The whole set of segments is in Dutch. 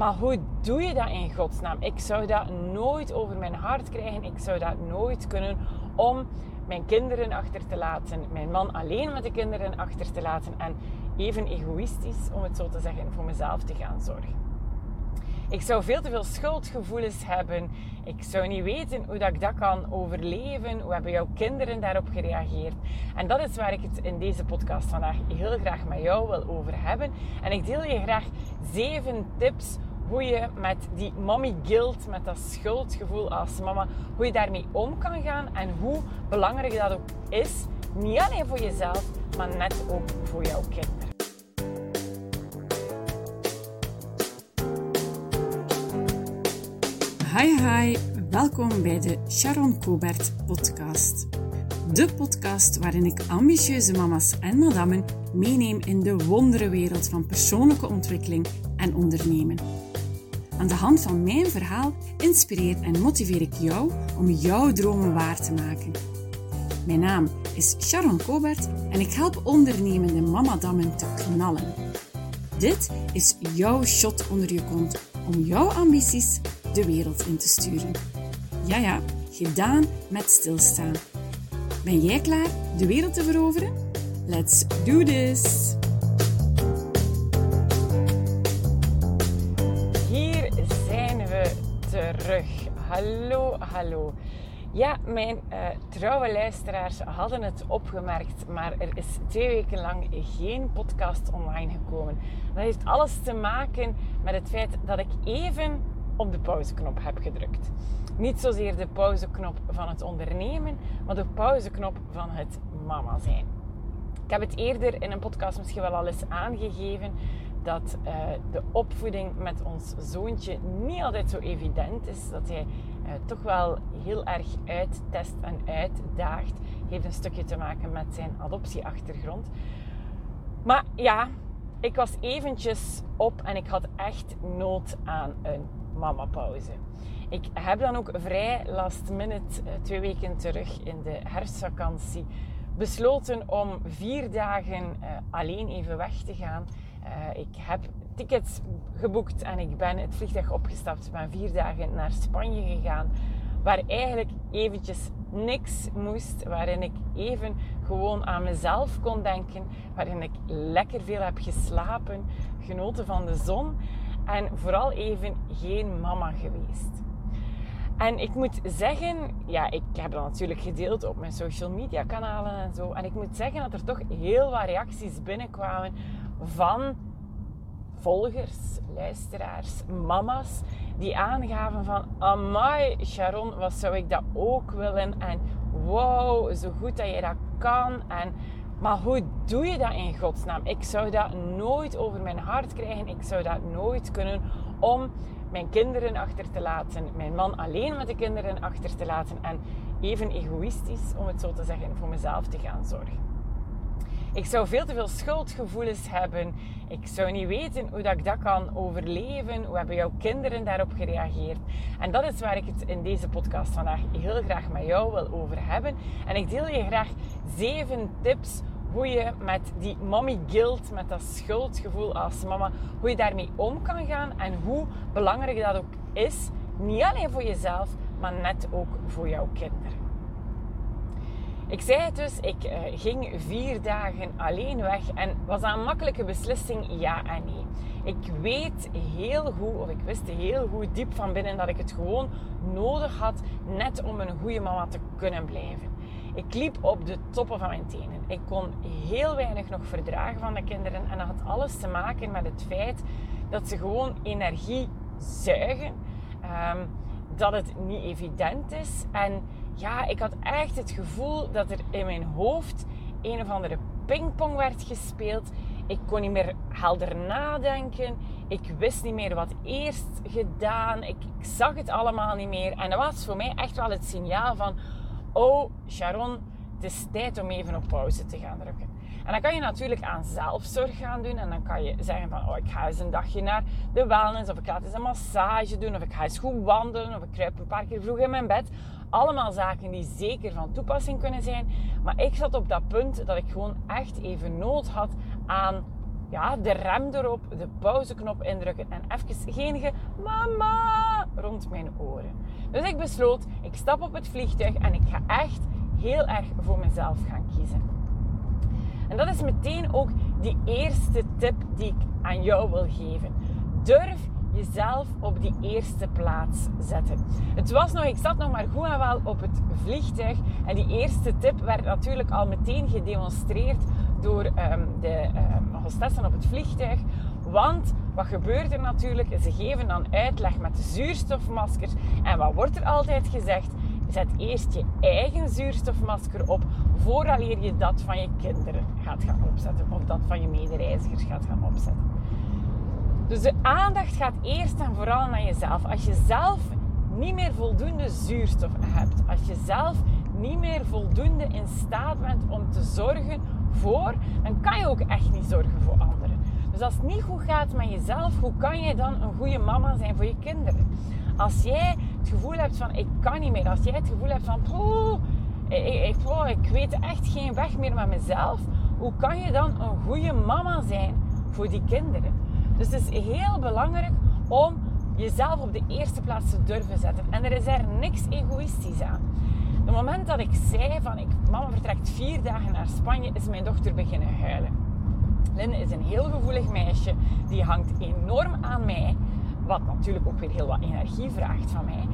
Maar hoe doe je dat in godsnaam? Ik zou dat nooit over mijn hart krijgen. Ik zou dat nooit kunnen om mijn kinderen achter te laten, mijn man alleen met de kinderen achter te laten en even egoïstisch, om het zo te zeggen, voor mezelf te gaan zorgen. Ik zou veel te veel schuldgevoelens hebben. Ik zou niet weten hoe dat ik dat kan overleven. Hoe hebben jouw kinderen daarop gereageerd? En dat is waar ik het in deze podcast vandaag heel graag met jou wil over hebben. En ik deel je graag zeven tips hoe je met die mommy guilt, met dat schuldgevoel als mama, hoe je daarmee om kan gaan en hoe belangrijk dat ook is. Niet alleen voor jezelf, maar net ook voor jouw kinderen. Hi hi, welkom bij de Sharon Cobert podcast. De podcast waarin ik ambitieuze mama's en madammen meeneem in de wonderenwereld van persoonlijke ontwikkeling en ondernemen. Aan de hand van mijn verhaal inspireer en motiveer ik jou om jouw dromen waar te maken. Mijn naam is Sharon Cobert en ik help ondernemende mamadammen te knallen. Dit is jouw shot onder je kont om jouw ambities de wereld in te sturen. Ja, ja, gedaan met stilstaan. Ben jij klaar de wereld te veroveren? Let's do this! Hallo, hallo. Ja, mijn uh, trouwe luisteraars hadden het opgemerkt, maar er is twee weken lang geen podcast online gekomen. Dat heeft alles te maken met het feit dat ik even op de pauzeknop heb gedrukt. Niet zozeer de pauzeknop van het ondernemen, maar de pauzeknop van het mama zijn. Ik heb het eerder in een podcast misschien wel al eens aangegeven dat uh, de opvoeding met ons zoontje niet altijd zo evident is. Dat hij uh, toch wel heel erg uittest en uitdaagt. Heeft een stukje te maken met zijn adoptieachtergrond. Maar ja, ik was eventjes op en ik had echt nood aan een mama pauze. Ik heb dan ook vrij last minute, eh, twee weken terug in de herfstvakantie, besloten om vier dagen alleen even weg te gaan. Uh, ik heb tickets geboekt en ik ben het vliegtuig opgestapt. Ik ben vier dagen naar Spanje gegaan. Waar eigenlijk eventjes niks moest. Waarin ik even gewoon aan mezelf kon denken. Waarin ik lekker veel heb geslapen. Genoten van de zon. En vooral even geen mama geweest. En ik moet zeggen, ja, ik heb dat natuurlijk gedeeld op mijn social media kanalen en zo. En ik moet zeggen dat er toch heel wat reacties binnenkwamen van volgers, luisteraars, mama's, die aangaven van, amai Sharon, wat zou ik dat ook willen? En wow, zo goed dat je dat kan. En, maar hoe doe je dat in godsnaam? Ik zou dat nooit over mijn hart krijgen. Ik zou dat nooit kunnen om mijn kinderen achter te laten, mijn man alleen met de kinderen achter te laten en even egoïstisch, om het zo te zeggen, voor mezelf te gaan zorgen. Ik zou veel te veel schuldgevoelens hebben. Ik zou niet weten hoe dat ik dat kan overleven. Hoe hebben jouw kinderen daarop gereageerd? En dat is waar ik het in deze podcast vandaag heel graag met jou wil over hebben. En ik deel je graag zeven tips hoe je met die mommy guilt, met dat schuldgevoel als mama, hoe je daarmee om kan gaan en hoe belangrijk dat ook is. Niet alleen voor jezelf, maar net ook voor jouw kinderen. Ik zei het dus, ik uh, ging vier dagen alleen weg en was dat een makkelijke beslissing? Ja en nee. Ik weet heel goed, of ik wist heel goed diep van binnen dat ik het gewoon nodig had net om een goede mama te kunnen blijven. Ik liep op de toppen van mijn tenen. Ik kon heel weinig nog verdragen van de kinderen en dat had alles te maken met het feit dat ze gewoon energie zuigen. Um, dat het niet evident is en ja, ik had echt het gevoel dat er in mijn hoofd een of andere pingpong werd gespeeld. Ik kon niet meer helder nadenken. Ik wist niet meer wat eerst gedaan. Ik, zag het allemaal niet meer. En dat was voor mij echt wel het signaal van... Oh, Sharon, het is tijd om even op pauze te gaan drukken. En dan kan je natuurlijk aan zelfzorg gaan doen. En dan kan je zeggen van, oh, ik ga eens een dagje naar de wellness. Of ik ga eens een massage doen. Of ik ga eens goed wandelen. Of ik kruip een paar keer vroeg in mijn bed. Allemaal zaken die zeker van toepassing kunnen zijn. Maar ik zat op dat punt dat ik gewoon echt even nood had aan ja, de rem erop, de pauzeknop indrukken en even geen mama rond mijn oren. Dus ik besloot, ik stap op het vliegtuig en ik ga echt heel erg voor mezelf gaan kiezen. En dat is meteen ook die eerste tip die ik aan jou wil geven. Durf jezelf op die eerste plaats zetten. Het was nog, ik zat nog maar goed en wel op het vliegtuig. En die eerste tip werd natuurlijk al meteen gedemonstreerd door um, de um, hostessen op het vliegtuig. Want wat gebeurt er natuurlijk? Ze geven dan uitleg met zuurstofmaskers. En wat wordt er altijd gezegd? Zet eerst je eigen zuurstofmasker op vooraleer je dat van je kinderen gaat gaan opzetten. Of dat van je medereizigers gaat gaan opzetten. Dus de aandacht gaat eerst en vooral naar jezelf. Als je zelf niet meer voldoende zuurstof hebt, als je zelf niet meer voldoende in staat bent om te zorgen voor, dan kan je ook echt niet zorgen voor anderen. Dus als het niet goed gaat met jezelf, hoe kan je dan een goede mama zijn voor je kinderen? Als jij het gevoel hebt van ik kan niet meer, als jij het gevoel hebt van poeh, ik, weet echt geen weg meer met mezelf, hoe kan je dan een goede mama zijn voor die kinderen? Dus het is heel belangrijk om jezelf op de eerste plaats te durven zetten. En er is er niks egoïstisch aan. Het moment dat ik zei van ik, mama vertrekt vier dagen naar Spanje, is mijn dochter beginnen huilen. Lynn is een heel gevoelig meisje. Die hangt enorm aan mij. Wat natuurlijk ook weer heel wat energie vraagt van mij.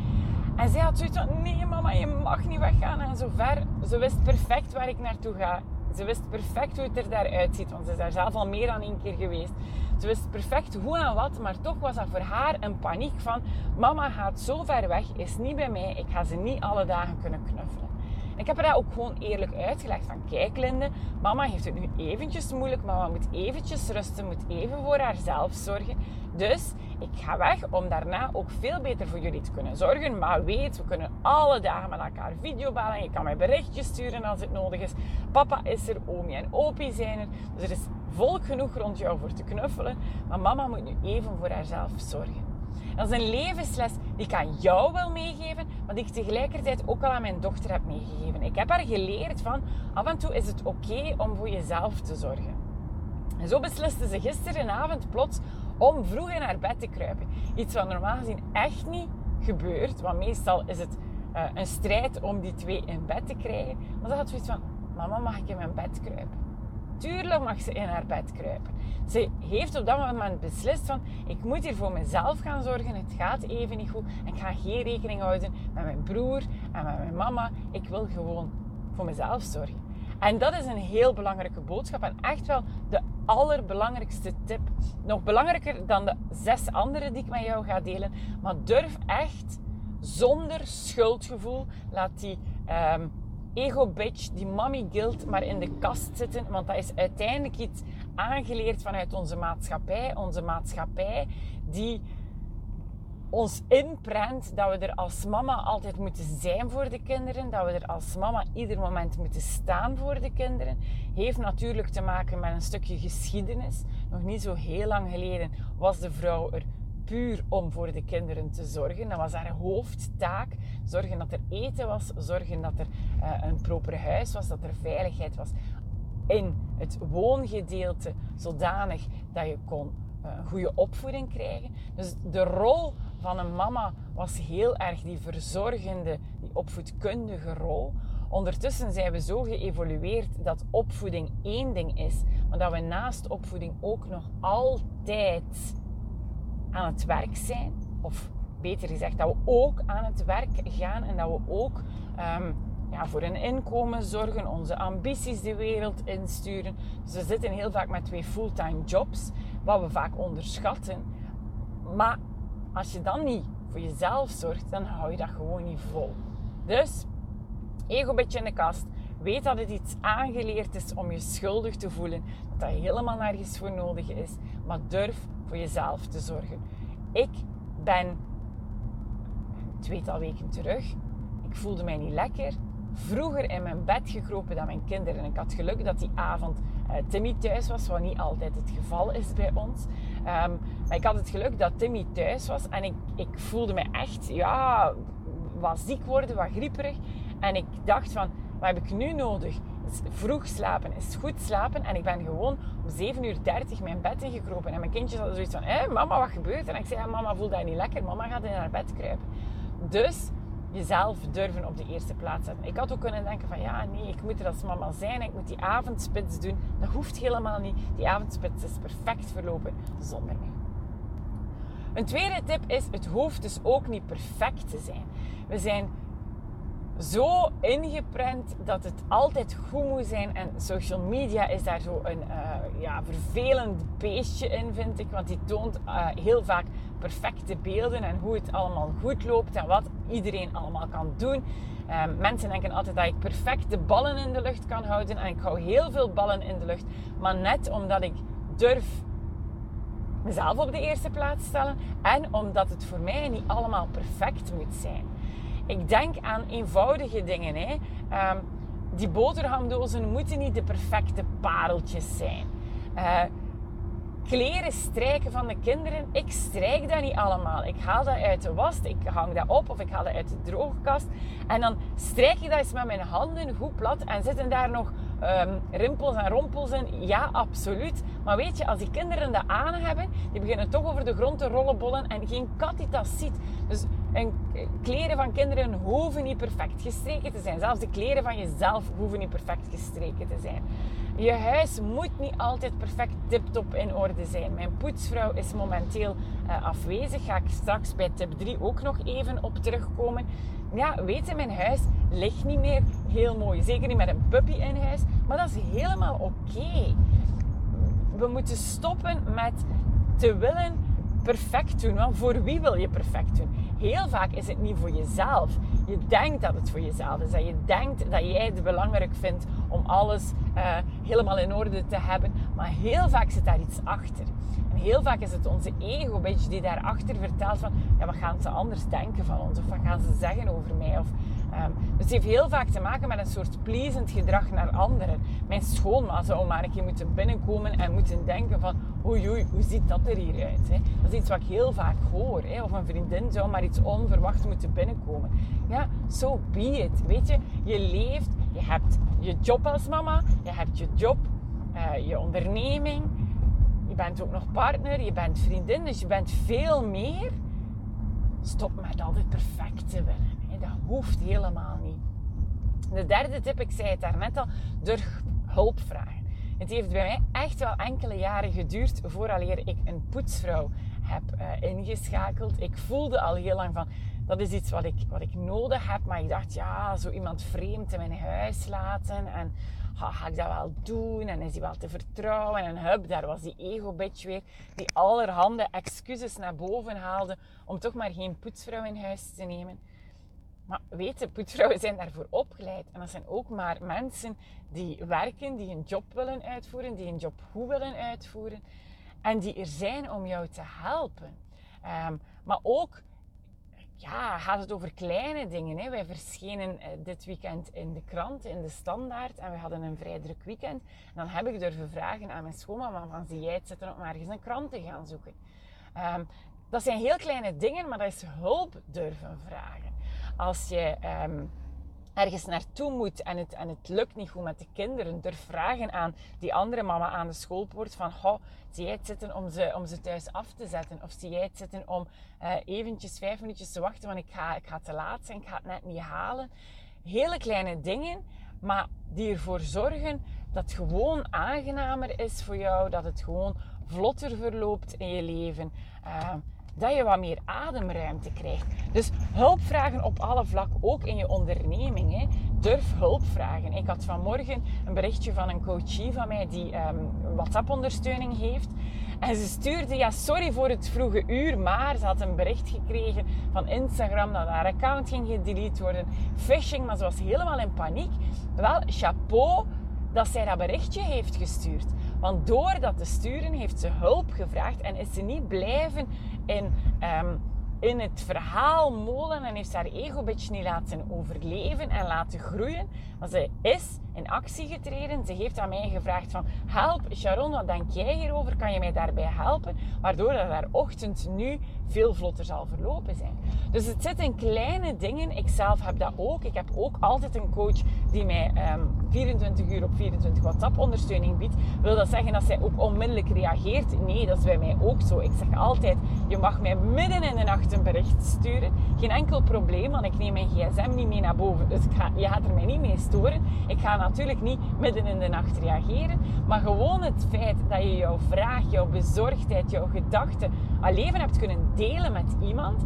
En zij had zoiets van, nee mama, je mag niet weggaan. En zo ver, ze wist perfect waar ik naartoe ga. Ze wist perfect hoe het er daaruit ziet, want ze is daar zelf al meer dan één keer geweest. Ze wist perfect hoe en wat, maar toch was dat voor haar een paniek van... Mama gaat zo ver weg, is niet bij mij, ik ga ze niet alle dagen kunnen knuffelen. Ik heb haar dat ook gewoon eerlijk uitgelegd van... Kijk Linde, mama heeft het nu eventjes moeilijk, mama moet eventjes rusten, moet even voor haarzelf zorgen. Dus ik ga weg om daarna ook veel beter voor jullie te kunnen zorgen. Maar weet, we kunnen alle dagen met elkaar videobellen. Je kan mij berichtjes sturen als het nodig is. Papa is er, omi en opie zijn er. Dus er is volk genoeg rond jou voor te knuffelen. Maar mama moet nu even voor haarzelf zorgen. Dat is een levensles die ik aan jou wil meegeven, maar die ik tegelijkertijd ook al aan mijn dochter heb meegegeven. Ik heb haar geleerd van af en toe is het oké om voor jezelf te zorgen. En zo besliste ze gisterenavond plots om vroeg in haar bed te kruipen. Iets wat normaal gezien echt niet gebeurt, want meestal is het uh, een strijd om die twee in bed te krijgen. Maar ze had zoiets van, mama mag ik in mijn bed kruipen? Tuurlijk mag ze in haar bed kruipen. Ze heeft op dat moment beslist van, ik moet hier voor mezelf gaan zorgen. Het gaat even niet goed. En ik ga geen rekening houden met mijn broer en met mijn mama. Ik wil gewoon voor mezelf zorgen. En dat is een heel belangrijke boodschap en echt wel de allerbelangrijkste tip. Nog belangrijker dan de zes andere die ik met jou ga delen. Maar durf echt zonder schuldgevoel, laat die um, ego-bitch, die mommy guilt maar in de kast zitten. Want dat is uiteindelijk iets aangeleerd vanuit onze maatschappij. Onze maatschappij die ons inprent dat we er als mama altijd moeten zijn voor de kinderen, dat we er als mama ieder moment moeten staan voor de kinderen, heeft natuurlijk te maken met een stukje geschiedenis. Nog niet zo heel lang geleden was de vrouw er puur om voor de kinderen te zorgen. Dat was haar hoofdtaak. Zorgen dat er eten was, zorgen dat er uh, een proper huis was, dat er veiligheid was in het woongedeelte, zodanig dat je kon een goede opvoeding krijgen. Dus de rol van een mama was heel erg die verzorgende, die opvoedkundige rol. Ondertussen zijn we zo geëvolueerd dat opvoeding één ding is, maar dat we naast opvoeding ook nog altijd aan het werk zijn. Of beter gezegd, dat we ook aan het werk gaan en dat we ook um, voor een inkomen zorgen, onze ambities de wereld insturen. Dus we zitten heel vaak met twee fulltime jobs, wat we vaak onderschatten. Maar als je dan niet voor jezelf zorgt, dan hou je dat gewoon niet vol. Dus, ego beetje in de kast. Weet dat het iets aangeleerd is om je schuldig te voelen. Dat dat helemaal nergens voor nodig is. Maar durf voor jezelf te zorgen. Ik ben tweetal weken terug. Ik voelde mij niet lekker. Vroeger in mijn bed gekropen dan mijn kinderen. En ik had geluk dat die avond uh, Timmy thuis was, wat niet altijd het geval is bij ons. Um, maar ik had het geluk dat Timmy thuis was en ik, ik voelde me echt, ja, wat ziek worden, wat grieperig. En ik dacht van, wat heb ik nu nodig? vroeg slapen is goed slapen. En ik ben gewoon om 7 uur 30 mijn bed ingekropen. En mijn kindjes hadden zoiets van, hé, mama, wat gebeurt er? En ik zei, mama voelt dat niet lekker. Mama gaat in haar bed kruipen. Dus jezelf durven op de eerste plaats zetten. Ik had ook kunnen denken van, ja, nee, ik moet er als mama zijn. Ik moet die avondspits doen. Dat hoeft helemaal niet. Die avondspits is perfect verlopen zonder mij. Een tweede tip is, het hoeft dus ook niet perfect te zijn. We zijn zo ingeprent dat het altijd goed moet zijn. En social media is daar zo een uh, ja, vervelend beestje in, vind ik. Want die toont uh, heel vaak perfecte beelden en hoe het allemaal goed loopt en wat iedereen allemaal kan doen. Uh, mensen denken altijd dat ik perfect de ballen in de lucht kan houden. En ik hou heel veel ballen in de lucht. Maar net omdat ik durf mezelf op de eerste plaats stellen. En omdat het voor mij niet allemaal perfect moet zijn. Ik denk aan eenvoudige dingen. Hè. Um, die boterhamdozen moeten niet de perfecte pareltjes zijn. Uh, kleren strijken van de kinderen, ik strijk dat niet allemaal. Ik haal dat uit de was, ik hang dat op of ik haal dat uit de droogkast. En dan strijk ik dat eens met mijn handen goed plat en zitten daar nog um, rimpels en rompels in? Ja, absoluut. Maar weet je, als die kinderen dat aan hebben, die beginnen toch over de grond te rollenbollen en geen kat die dat ziet. Dus en kleren van kinderen hoeven niet perfect gestreken te zijn. Zelfs de kleren van jezelf hoeven niet perfect gestreken te zijn. Je huis moet niet altijd perfect tip-top in orde zijn. Mijn poetsvrouw is momenteel uh, afwezig. Ga ik straks bij tip 3 ook nog even op terugkomen. Ja, weet je, mijn huis ligt niet meer heel mooi. Zeker niet met een puppy in huis. Maar dat is helemaal oké. We moeten stoppen met te willen perfect doen. Want voor wie wil je perfect doen? Heel vaak is het niet voor jezelf. Je denkt dat het voor jezelf is. Dat je denkt dat jij het belangrijk vindt om alles uh, helemaal in orde te hebben. Maar heel vaak zit daar iets achter. En heel vaak is het onze ego die daarachter vertelt van... Ja, wat gaan ze anders denken van ons? Of wat gaan ze zeggen over mij? Of Um, dus het heeft heel vaak te maken met een soort plezend gedrag naar anderen. Mijn schoonma zou maar een keer moeten binnenkomen en moeten denken van oei oei, hoe ziet dat er hier uit? Hè? Dat is iets wat ik heel vaak hoor. Hè? Of een vriendin zou maar iets onverwacht moeten binnenkomen. Ja, so be it. Weet je, je leeft, je hebt je job als mama, je hebt je job, uh, je onderneming, je bent ook nog partner, je bent vriendin, dus je bent veel meer. Stop met altijd perfect te willen dat hoeft helemaal niet. De derde tip, ik zei het daarnet al, durf hulp vragen. Het heeft bij mij echt wel enkele jaren geduurd vooraleer ik een poetsvrouw heb uh, ingeschakeld. Ik voelde al heel lang van, dat is iets wat ik, wat ik nodig heb. Maar ik dacht, ja, zo iemand vreemd in mijn huis laten. En ga ik dat wel doen? En is hij wel te vertrouwen? En hup, daar was die ego-bitch weer. Die allerhande excuses naar boven haalde om toch maar geen poetsvrouw in huis te nemen. Maar weten, poetsvrouwen zijn daarvoor opgeleid. En dat zijn ook maar mensen die werken, die een job willen uitvoeren, die een job goed willen uitvoeren. En die er zijn om jou te helpen. Um, maar ook ja, gaat het over kleine dingen. Hè? Wij verschenen uh, dit weekend in de krant, in de standaard. En we hadden een vrij druk weekend. En dan heb ik durven vragen aan mijn schoonmama van... Zie jij het zitten om ergens een krant te gaan zoeken? Um, dat zijn heel kleine dingen, maar dat is hulp durven vragen als je um, ergens naartoe moet en het, en het lukt niet goed met de kinderen, durf vragen aan die andere mama aan de schoolpoort van, oh, zie jij het zitten om ze, om ze thuis af te zetten? Of zie jij het zitten om uh, eventjes vijf minuutjes te wachten, want ik ga, ik ga te laat zijn, ik ga het net niet halen. Hele kleine dingen, maar die ervoor zorgen dat het gewoon aangenamer is voor jou, dat het gewoon vlotter verloopt in je leven. Uh, dat je wat meer ademruimte krijgt. Dus hulp vragen op alle vlakken, ook in je onderneming. Hè. Durf hulp vragen. Ik had vanmorgen een berichtje van een coachie van mij die um, WhatsApp-ondersteuning heeft. En ze stuurde, ja, sorry voor het vroege uur, maar ze had een bericht gekregen van Instagram dat haar account ging gedelete worden. Phishing, maar ze was helemaal in paniek. Wel, chapeau dat zij dat berichtje heeft gestuurd. Want door dat te sturen heeft ze hulp gevraagd en is ze niet blijven in, um, in het verhaal molen en heeft haar ego een beetje niet laten overleven en laten groeien. Maar ze is in actie getreden. Ze heeft aan mij gevraagd van, help Sharon, wat denk jij hierover? Kan je mij daarbij helpen? Waardoor dat haar ochtend nu veel vlotter zal verlopen zijn. Dus het zit in kleine dingen. Ik zelf heb dat ook. Ik heb ook altijd een coach die mij 24 ehm, uur op 24 WhatsApp ondersteuning biedt. Wil dat zeggen dat zij ook onmiddellijk reageert? Nee, dat is bij mij ook zo. Ik zeg altijd, je mag mij midden in de nacht een bericht sturen. Geen enkel probleem, want ik neem mijn gsm niet mee naar boven. Dus je gaat er mij niet mee storen. Ik ga natuurlijk niet midden in de nacht reageren. Maar gewoon het feit dat je jouw vraag, jouw bezorgdheid, jouw gedachten al even hebt kunnen delen met iemand,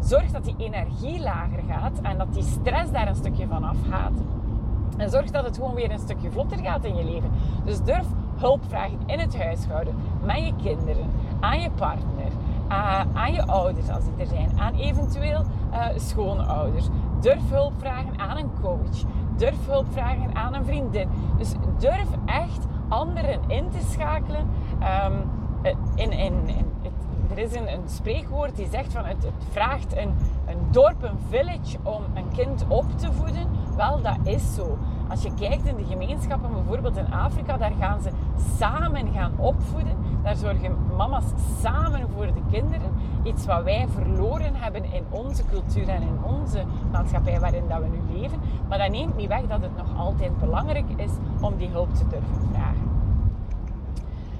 zorgt dat die energie lager gaat en dat die stress daar een stukje van afgaat. En zorg dat het gewoon weer een stukje vlotter gaat in je leven. Dus durf hulp vragen in het huishouden, met je kinderen, aan je partner, aan je ouders als die er zijn, aan eventueel uh, schoonouders. Durf hulp vragen aan een coach. Durf hulp vragen aan een vriendin. Dus durf echt anderen in te schakelen. Um, in, in, in er is een, een, spreekwoord die zegt van het, het vraagt een, een dorp, een village om een kind op te voeden. Wel, dat is zo. Als je kijkt in de gemeenschappen, bijvoorbeeld in Afrika, daar gaan ze samen gaan opvoeden. Daar zorgen mama's samen voor de kinderen. Iets wat wij verloren hebben in onze cultuur en in onze maatschappij waarin dat we nu leven. Maar dat neemt niet weg dat het nog altijd belangrijk is om die hulp te durven vragen.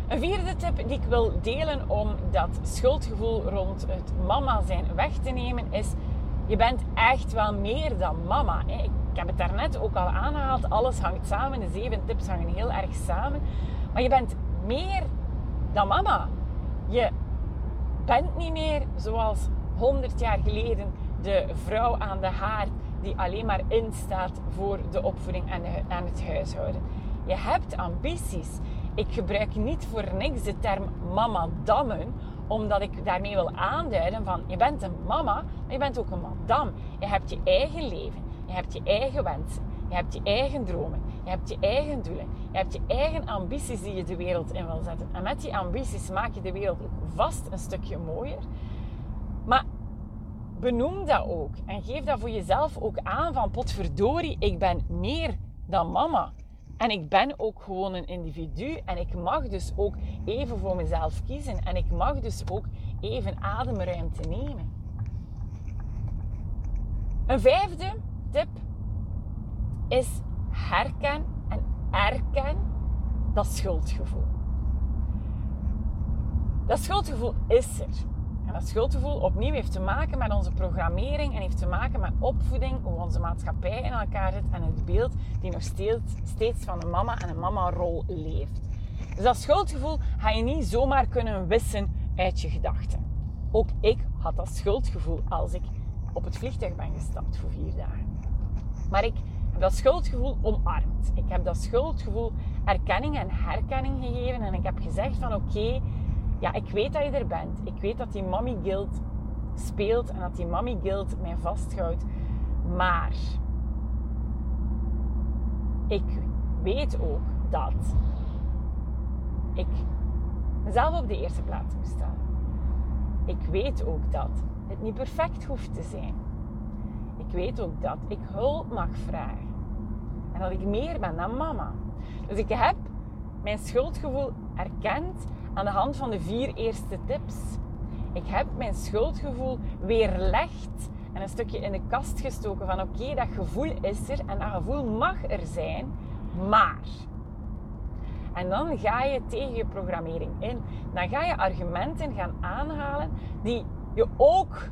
Een vierde tip die ik wil delen om dat schuldgevoel rond het mama zijn weg te nemen is: je bent echt wel meer dan mama. Ik heb het daarnet ook al aangehaald. Alles hangt samen. De zeven tips hangen heel erg samen. Maar je bent meer dan mama. Je bent niet meer zoals 100 jaar geleden de vrouw aan de haard die alleen maar instaat voor de opvoeding en, het huishouden. Je hebt ambities. Ik gebruik niet voor niks de term mama dammen, omdat ik daarmee wil aanduiden van je bent een mama, maar je bent ook een madam. Je hebt je eigen leven, je hebt je eigen wensen, je hebt je eigen dromen, je hebt je eigen doelen, je hebt je eigen ambities die je de wereld in wil zetten. En met die ambities maak je de wereld vast een stukje mooier. Maar benoem dat ook en geef dat voor jezelf ook aan van potverdorie, ik ben meer dan mama. En ik ben ook gewoon een individu en ik mag dus ook even voor mezelf kiezen en ik mag dus ook even ademruimte nemen. Een vijfde tip is herken en erken dat schuldgevoel. Dat schuldgevoel is er. En dat schuldgevoel opnieuw heeft te maken met onze programmering en heeft te maken met opvoeding, hoe onze maatschappij in elkaar zit en het beeld die nog steeds, van een mama en een mama-rol leeft. Dus dat schuldgevoel ga je niet zomaar kunnen wissen uit je gedachten. Ook ik had dat schuldgevoel als ik op het vliegtuig ben gestapt voor vier dagen. Maar ik dat schuldgevoel omarmd. Ik heb dat schuldgevoel erkenning en herkenning gegeven en ik heb gezegd van oké, ja, ik weet dat je er bent. Ik weet dat die mommy guilt speelt en dat die mommy guilt mij vasthoudt. Maar ik weet ook dat ik mezelf op de eerste plaats moet stellen. Ik weet ook dat het niet perfect hoeft te zijn. Ik weet ook dat ik hulp mag vragen. Dat ik meer ben dan mama. Dus ik heb mijn schuldgevoel erkend aan de hand van de vier eerste tips. Ik heb mijn schuldgevoel weerlegd en een stukje in de kast gestoken van oké, dat gevoel is er en dat gevoel mag er zijn, maar. En dan ga je tegen je programmering in. Dan ga je argumenten gaan aanhalen die je ook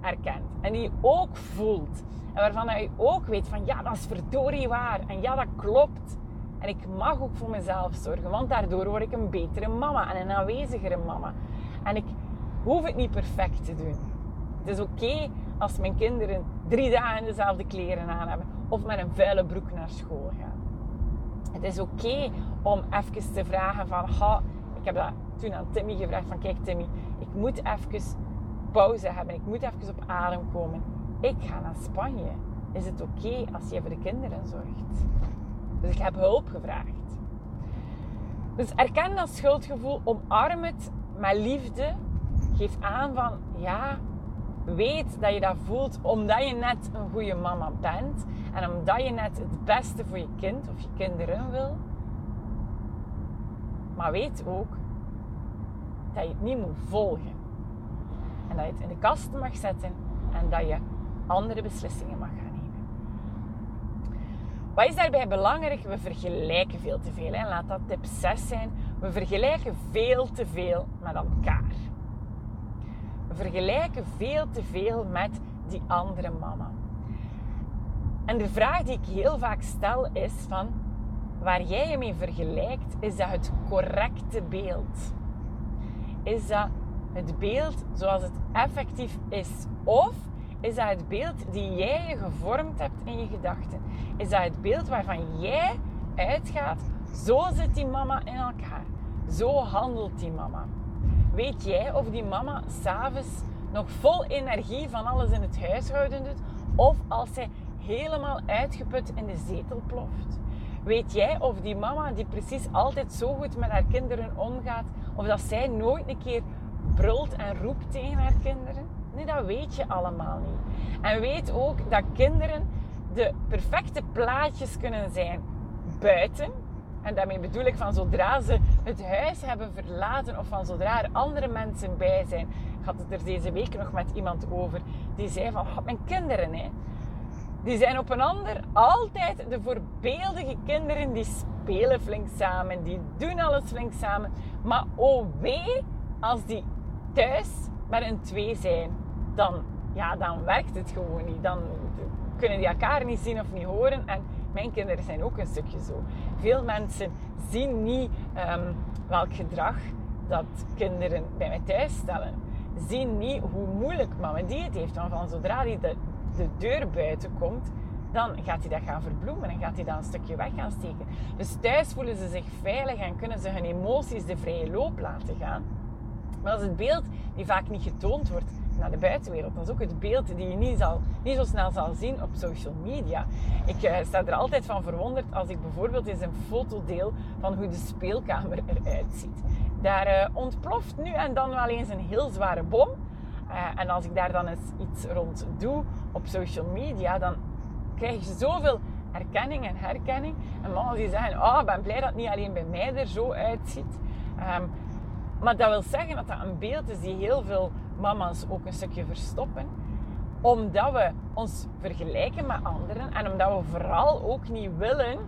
herkent en die je ook voelt. En waarvan je ook weet van ja, dat is verdorie waar en ja, dat klopt. En ik mag ook voor mezelf zorgen, want daardoor word ik een betere mama en een aanwezigere mama. En ik hoef het niet perfect te doen. Het is oké als mijn kinderen drie dagen dezelfde kleren aan hebben of met een vuile broek naar school gaan. Het is oké om even te vragen van, ha, ik heb dat toen aan Timmy gevraagd van, kijk Timmy, ik moet even pauze hebben, ik moet even op adem komen. Ik ga naar Spanje. Is het oké als je voor de kinderen zorgt? Dus ik heb hulp gevraagd. Dus erken dat schuldgevoel, omarm het met liefde. Geef aan van ja, weet dat je dat voelt omdat je net een goede mama bent en omdat je net het beste voor je kind of je kinderen wil. Maar weet ook dat je het niet moet volgen. En dat je het in de kast mag zetten en dat je andere beslissingen mag gaan nemen. Wat is daarbij belangrijk? We vergelijken veel te veel. Hè? Laat dat tip 6 zijn. We vergelijken veel te veel met elkaar. We vergelijken veel te veel met die andere mama. En de vraag die ik heel vaak stel is van waar jij je mee vergelijkt, is dat het correcte beeld? Is dat het beeld zoals het effectief is? Of is dat het beeld die jij je gevormd hebt in je gedachten? Is dat het beeld waarvan jij uitgaat? Zo zit die mama in elkaar. Zo handelt die mama. Weet jij of die mama s'avonds nog vol energie van alles in het huishouden doet? Of als zij helemaal uitgeput in de zetel ploft? Weet jij of die mama die precies altijd zo goed met haar kinderen omgaat, of dat zij nooit een keer brult en roept tegen haar kinderen? Nee, dat weet je allemaal niet. En weet ook dat kinderen de perfecte plaatjes kunnen zijn buiten. En daarmee bedoel ik van zodra ze het huis hebben verlaten of van zodra er andere mensen bij zijn. Ik had het er deze week nog met iemand over die zei van oh, mijn kinderen, hè, die zijn op een ander altijd de voorbeeldige kinderen die spelen flink samen, die doen alles flink samen. Maar oh wee, als die thuis met een twee zijn, dan, ja, dan werkt het gewoon niet. Dan kunnen die elkaar niet zien of niet horen. En mijn kinderen zijn ook een stukje zo. Veel mensen zien niet um, welk gedrag dat kinderen bij mij thuis stellen. Zien niet hoe moeilijk mama die het heeft. Want van zodra die de, de deur buiten komt, dan gaat hij dat gaan verbloemen en gaat hij dat een stukje weg gaan steken. Dus thuis voelen ze zich veilig en kunnen ze hun emoties de vrije loop laten gaan. Maar dat is het beeld die vaak niet getoond wordt naar de buitenwereld. Dat is ook het beeld die je niet, niet zo snel zal zien op social media. Ik uh, sta er altijd van verwonderd als ik bijvoorbeeld eens een foto deel van hoe de speelkamer eruit ziet. Daar uh, ontploft nu en dan wel eens een heel zware bom. Uh, en als ik daar dan eens iets rond doe op social media, dan krijg je zoveel erkenning en herkenning. En mannen die zeggen, oh, ik ben blij dat het niet alleen bij mij er zo uitziet. Um, maar dat wil zeggen dat dat een beeld is die heel veel mama's ook een stukje verstoppen. Omdat we ons vergelijken met anderen en omdat we vooral ook niet willen,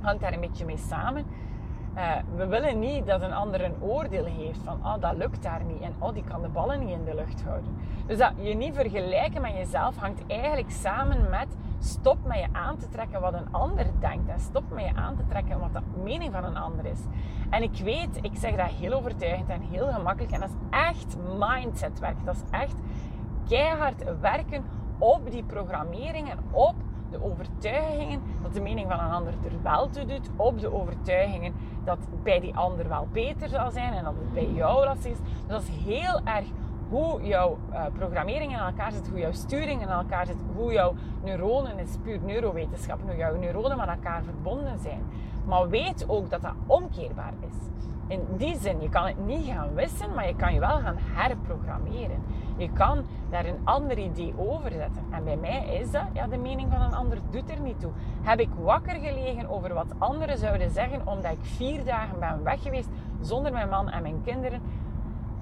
hangt daar een beetje mee samen. Uh, we willen niet dat een ander een oordeel heeft van, oh, dat lukt daar niet en oh, die kan de ballen niet in de lucht houden. Dus dat je niet vergelijken met jezelf hangt eigenlijk samen met stop met je aan te trekken wat een ander denkt en stop met je aan te trekken wat de mening van een ander is. En ik weet, ik zeg dat heel overtuigend en heel gemakkelijk en dat is echt mindsetwerk. Dat is echt keihard werken op die programmering en op de overtuigingen dat de mening van een ander er wel toe doet, op de overtuigingen dat bij die ander wel beter zal zijn en dat het bij jou lastig is. Dus dat is heel erg hoe jouw uh, programmering in elkaar zit, hoe jouw sturing in elkaar zit, hoe jouw neuronen, is puur neurowetenschap, hoe jouw neuronen met elkaar verbonden zijn. Maar weet ook dat dat omkeerbaar is. In die zin, je kan het niet gaan wissen, maar je kan je wel gaan herprogrammeren. Je kan daar een ander idee over zetten. En bij mij is dat, ja, de mening van een ander doet er niet toe. Heb ik wakker gelegen over wat anderen zouden zeggen, omdat ik vier dagen ben weg geweest zonder mijn man en mijn kinderen?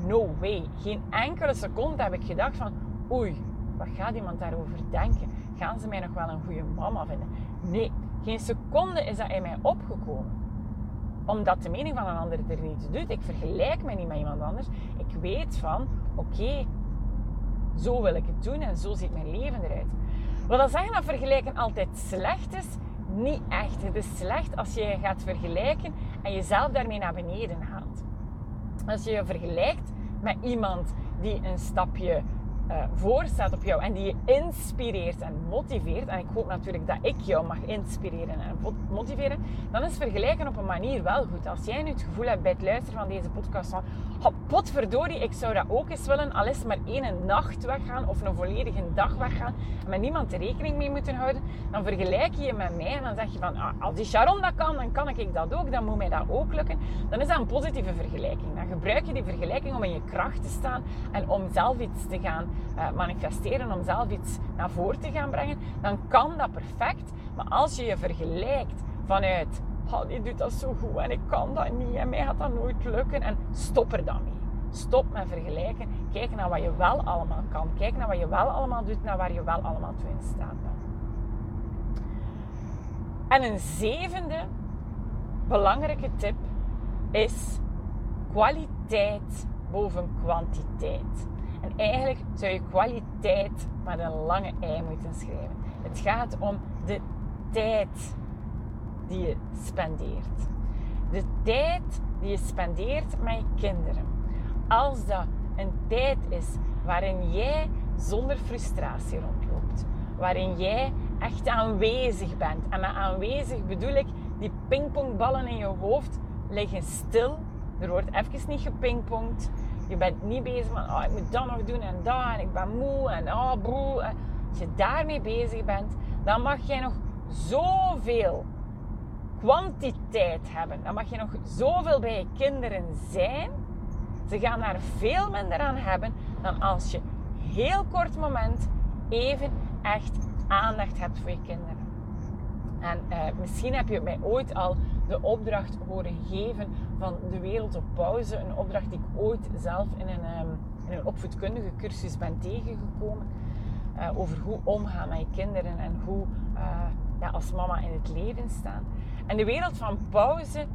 No way. Geen enkele seconde heb ik gedacht van, oei, wat gaat iemand daarover denken? Gaan ze mij nog wel een goede mama vinden? Nee, geen seconde is dat in mij opgekomen omdat de mening van een ander er niet doet. Ik vergelijk me niet met iemand anders. Ik weet van, oké, zo wil ik het doen en zo ziet mijn leven eruit. Wil dat zeggen dat vergelijken altijd slecht is? Niet echt. Het is slecht als je gaat vergelijken en jezelf daarmee naar beneden haalt. Als je je vergelijkt met iemand die een stapje uh, voorstaat op jou en die je inspireert en motiveert, en ik hoop natuurlijk dat ik jou mag inspireren en motiveren, dan is vergelijken op een manier wel goed. Als jij nu het gevoel hebt bij het luisteren van deze podcast van, potverdorie, ik zou dat ook eens willen, al is maar één nacht weggaan of een volledige dag weggaan en met niemand er rekening mee moeten houden, dan vergelijk je je met mij en dan zeg je van, ah, als die Sharon dat kan, dan kan ik dat ook, dan moet mij dat ook lukken. Dan is dat een positieve vergelijking. Dan gebruik je die vergelijking om in je kracht te staan en om zelf iets te gaan uh, manifesteren, om zelf iets naar voren te gaan brengen, dan kan dat perfect. Maar als je je vergelijkt vanuit, oh, die doet dat zo goed en ik kan dat niet en mij gaat dat nooit lukken, en stop er dan mee. Stop met vergelijken. Kijk naar wat je wel allemaal kan. Kijk naar wat je wel allemaal doet, naar waar je wel allemaal toe in staat bent. En een zevende belangrijke tip is kwaliteit boven kwantiteit. En eigenlijk zou je kwaliteit met een lange ei moeten schrijven. Het gaat om de tijd die je spendeert. De tijd die je spendeert met je kinderen. Als dat een tijd is waarin jij zonder frustratie rondloopt, waarin jij echt aanwezig bent. En met aanwezig bedoel ik, die pingpongballen in je hoofd liggen stil. Er wordt even niet gepingpongd. Je bent niet bezig met, oh, ik moet dat nog doen en dat, en ik ben moe en oh, broe. Als je daarmee bezig bent, dan mag jij nog zoveel kwantiteit hebben. Dan mag je nog zoveel bij je kinderen zijn. Ze gaan daar veel minder aan hebben dan als je heel kort moment even echt aandacht hebt voor je kinderen. En eh, misschien heb je mij ooit al de opdracht horen geven van de wereld op pauze. Een opdracht die ik ooit zelf in een, in een opvoedkundige cursus ben tegengekomen. Uh, over hoe omgaan met je kinderen en hoe uh, ja, als mama in het leven staan. En de wereld van pauze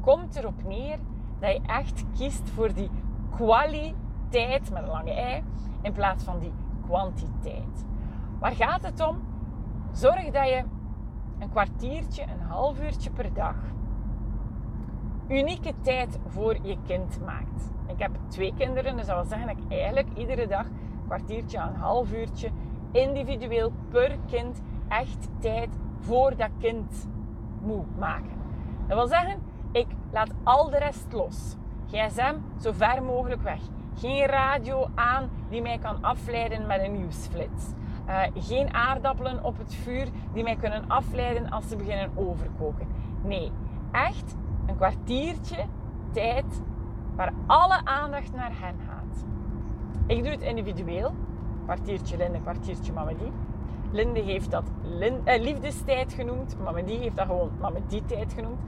komt erop neer dat je echt kiest voor die kwaliteit met een lange ei in plaats van die kwantiteit. Waar gaat het om? Zorg dat je een kwartiertje, een half uurtje per dag unieke tijd voor je kind maakt. Ik heb twee kinderen, dus dat wil zeggen dat ik eigenlijk iedere dag een kwartiertje, een half uurtje individueel per kind echt tijd voor dat kind moet maken. Dat wil zeggen, ik laat al de rest los. GSM zo ver mogelijk weg. Geen radio aan die mij kan afleiden met een nieuwsflits. Uh, geen aardappelen op het vuur die mij kunnen afleiden als ze beginnen overkoken. Nee, echt een kwartiertje tijd waar alle aandacht naar hen gaat. Ik doe het individueel. Kwartiertje Linde, kwartiertje Mamadi. Linde heeft dat eh, liefdestijd genoemd. Mamadi heeft dat gewoon Mamadi-tijd genoemd.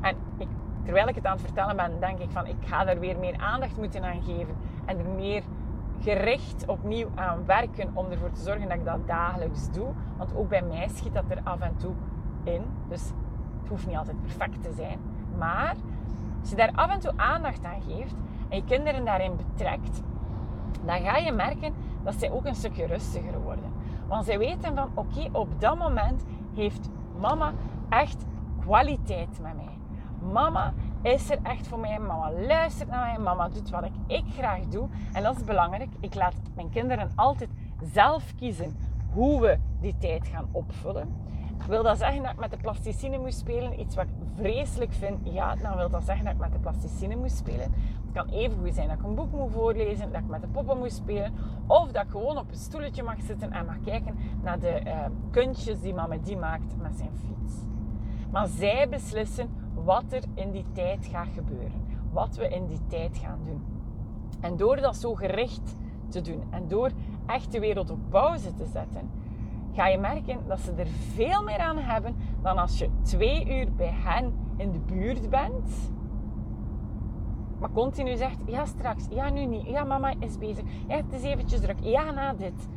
En ik, terwijl ik het aan het vertellen ben, denk ik van ik ga er weer meer aandacht moeten aan geven. En er meer gericht opnieuw aan werken om ervoor te zorgen dat ik dat dagelijks doe. Want ook bij mij schiet dat er af en toe in. Dus het hoeft niet altijd perfect te zijn. Maar als je daar af en toe aandacht aan geeft en je kinderen daarin betrekt, dan ga je merken dat zij ook een stukje rustiger worden. Want zij weten van oké, op dat moment heeft mama echt kwaliteit met mij. Mama is er echt voor mij. Mama luistert naar mij. Mama doet wat ik, ik graag doe. En dat is belangrijk. Ik laat mijn kinderen altijd zelf kiezen hoe we die tijd gaan opvullen. Wil dat zeggen dat ik met de plasticine moet spelen? Iets wat ik vreselijk vind? Ja, dan wil dat zeggen dat ik met de plasticine moet spelen. Het kan even goed zijn dat ik een boek moet voorlezen, dat ik met de poppen moet spelen. Of dat ik gewoon op een stoeltje mag zitten en mag kijken naar de uh, kuntjes die mama die maakt met zijn fiets. Maar zij beslissen wat er in die tijd gaat gebeuren. Wat we in die tijd gaan doen. En door dat zo gericht te doen en door echt de wereld op pauze te zetten, ga je merken dat ze er veel meer aan hebben dan als je twee uur bij hen in de buurt bent. Maar continu zegt, ja straks, ja nu niet, ja mama is bezig, ja het is eventjes druk, ja na dit.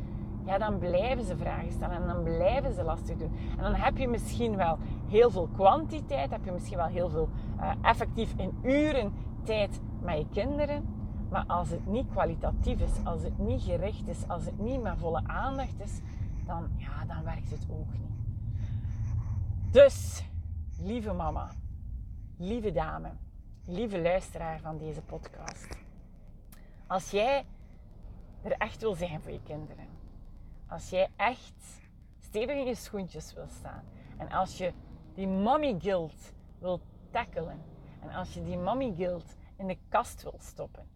Ja, dan blijven ze vragen stellen en dan blijven ze lastig doen. En dan heb je misschien wel heel veel kwantiteit, heb je misschien wel heel veel uh, effectief in uren tijd met je kinderen. Maar als het niet kwalitatief is, als het niet gericht is, als het niet met volle aandacht is, dan, ja, dan werkt het ook niet. Dus, lieve mama, lieve dame, lieve luisteraar van deze podcast. Als jij er echt wil zijn voor je kinderen. Als jij echt stevig in je schoentjes wil staan. En als je die mommy guilt wil tackelen. En als je die mommy guilt in de kast wil stoppen.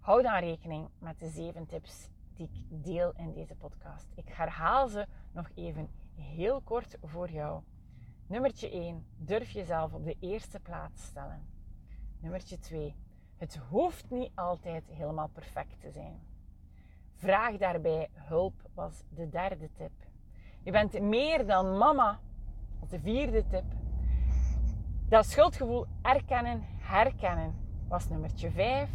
Hou dan rekening met de zeven tips ik deel in deze podcast. Ik herhaal ze nog even heel kort voor jou. Nummertje 1. Durf jezelf op de eerste plaats stellen. Nummertje 2. Het hoeft niet altijd helemaal perfect te zijn. Vraag daarbij hulp, was de derde tip. Je bent meer dan mama, was de vierde tip. Dat schuldgevoel erkennen, herkennen, was nummertje vijf.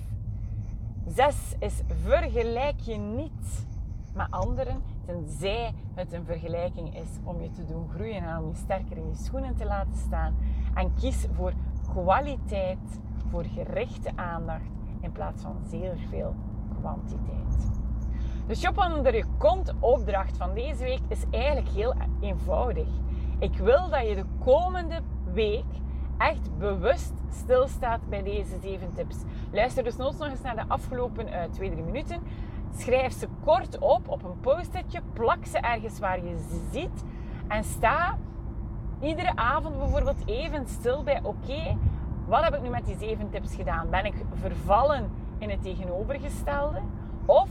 Zes is vergelijk je niet met anderen, tenzij het een vergelijking is om je te doen groeien en om je sterker in je schoenen te laten staan. En kies voor kwaliteit, voor gerichte aandacht in plaats van zeer veel kwantiteit. De shop onder je kont opdracht van deze week is eigenlijk heel eenvoudig. Ik wil dat je de komende week echt bewust stilstaat bij deze zeven tips. Luister dus nog eens naar de afgelopen uh, twee, drie minuten. Schrijf ze kort op op een post-itje. Plak ze ergens waar je ze ziet. En sta iedere avond bijvoorbeeld even stil bij: oké, wat heb ik nu met die zeven tips gedaan? Ben ik vervallen in het tegenovergestelde? Of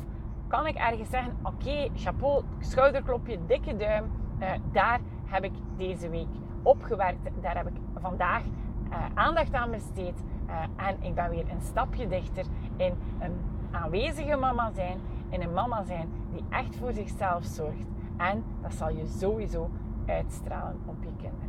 kan ik ergens zeggen: oké, chapeau, schouderklopje, dikke duim. Uh, daar heb ik deze week opgewerkt. Daar heb ik vandaag uh, aandacht aan besteed. Uh, en ik ben weer een stapje dichter in een aanwezige mama zijn. In een mama zijn die echt voor zichzelf zorgt. En dat zal je sowieso uitstralen op je kinderen.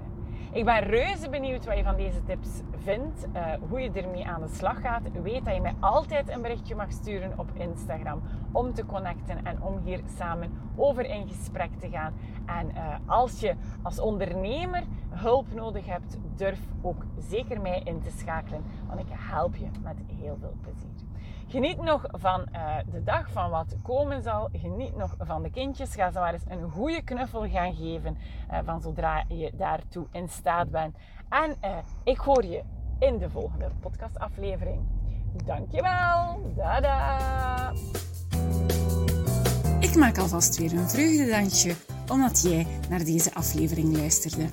Ik ben reuze benieuwd wat je van deze tips vindt, uh, hoe je ermee aan de slag gaat. Weet dat je mij altijd een berichtje mag sturen op Instagram om te connecten en om hier samen over in gesprek te gaan. En uh, als je als ondernemer hulp nodig hebt, durf ook zeker mij in te schakelen, want ik help je met heel veel plezier. Geniet nog van uh, de dag, van wat komen zal. Geniet nog van de kindjes. Ga ze maar eens een goede knuffel gaan geven uh, van zodra je daartoe in staat bent. En uh, ik hoor je in de volgende podcastaflevering. Dankjewel. Dada. Ik maak alvast weer een vreugdedansje omdat jij naar deze aflevering luisterde.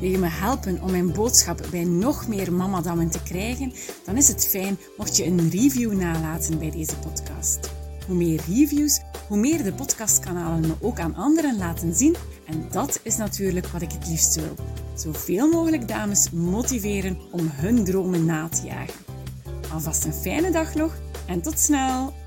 Wil je me helpen om mijn boodschap bij nog meer mamadammen te krijgen? Dan is het fijn mocht je een review nalaten bij deze podcast. Hoe meer reviews, hoe meer de podcastkanalen me ook aan anderen laten zien. En dat is natuurlijk wat ik het liefst wil. Zoveel mogelijk dames motiveren om hun dromen na te jagen. Alvast een fijne dag nog en tot snel!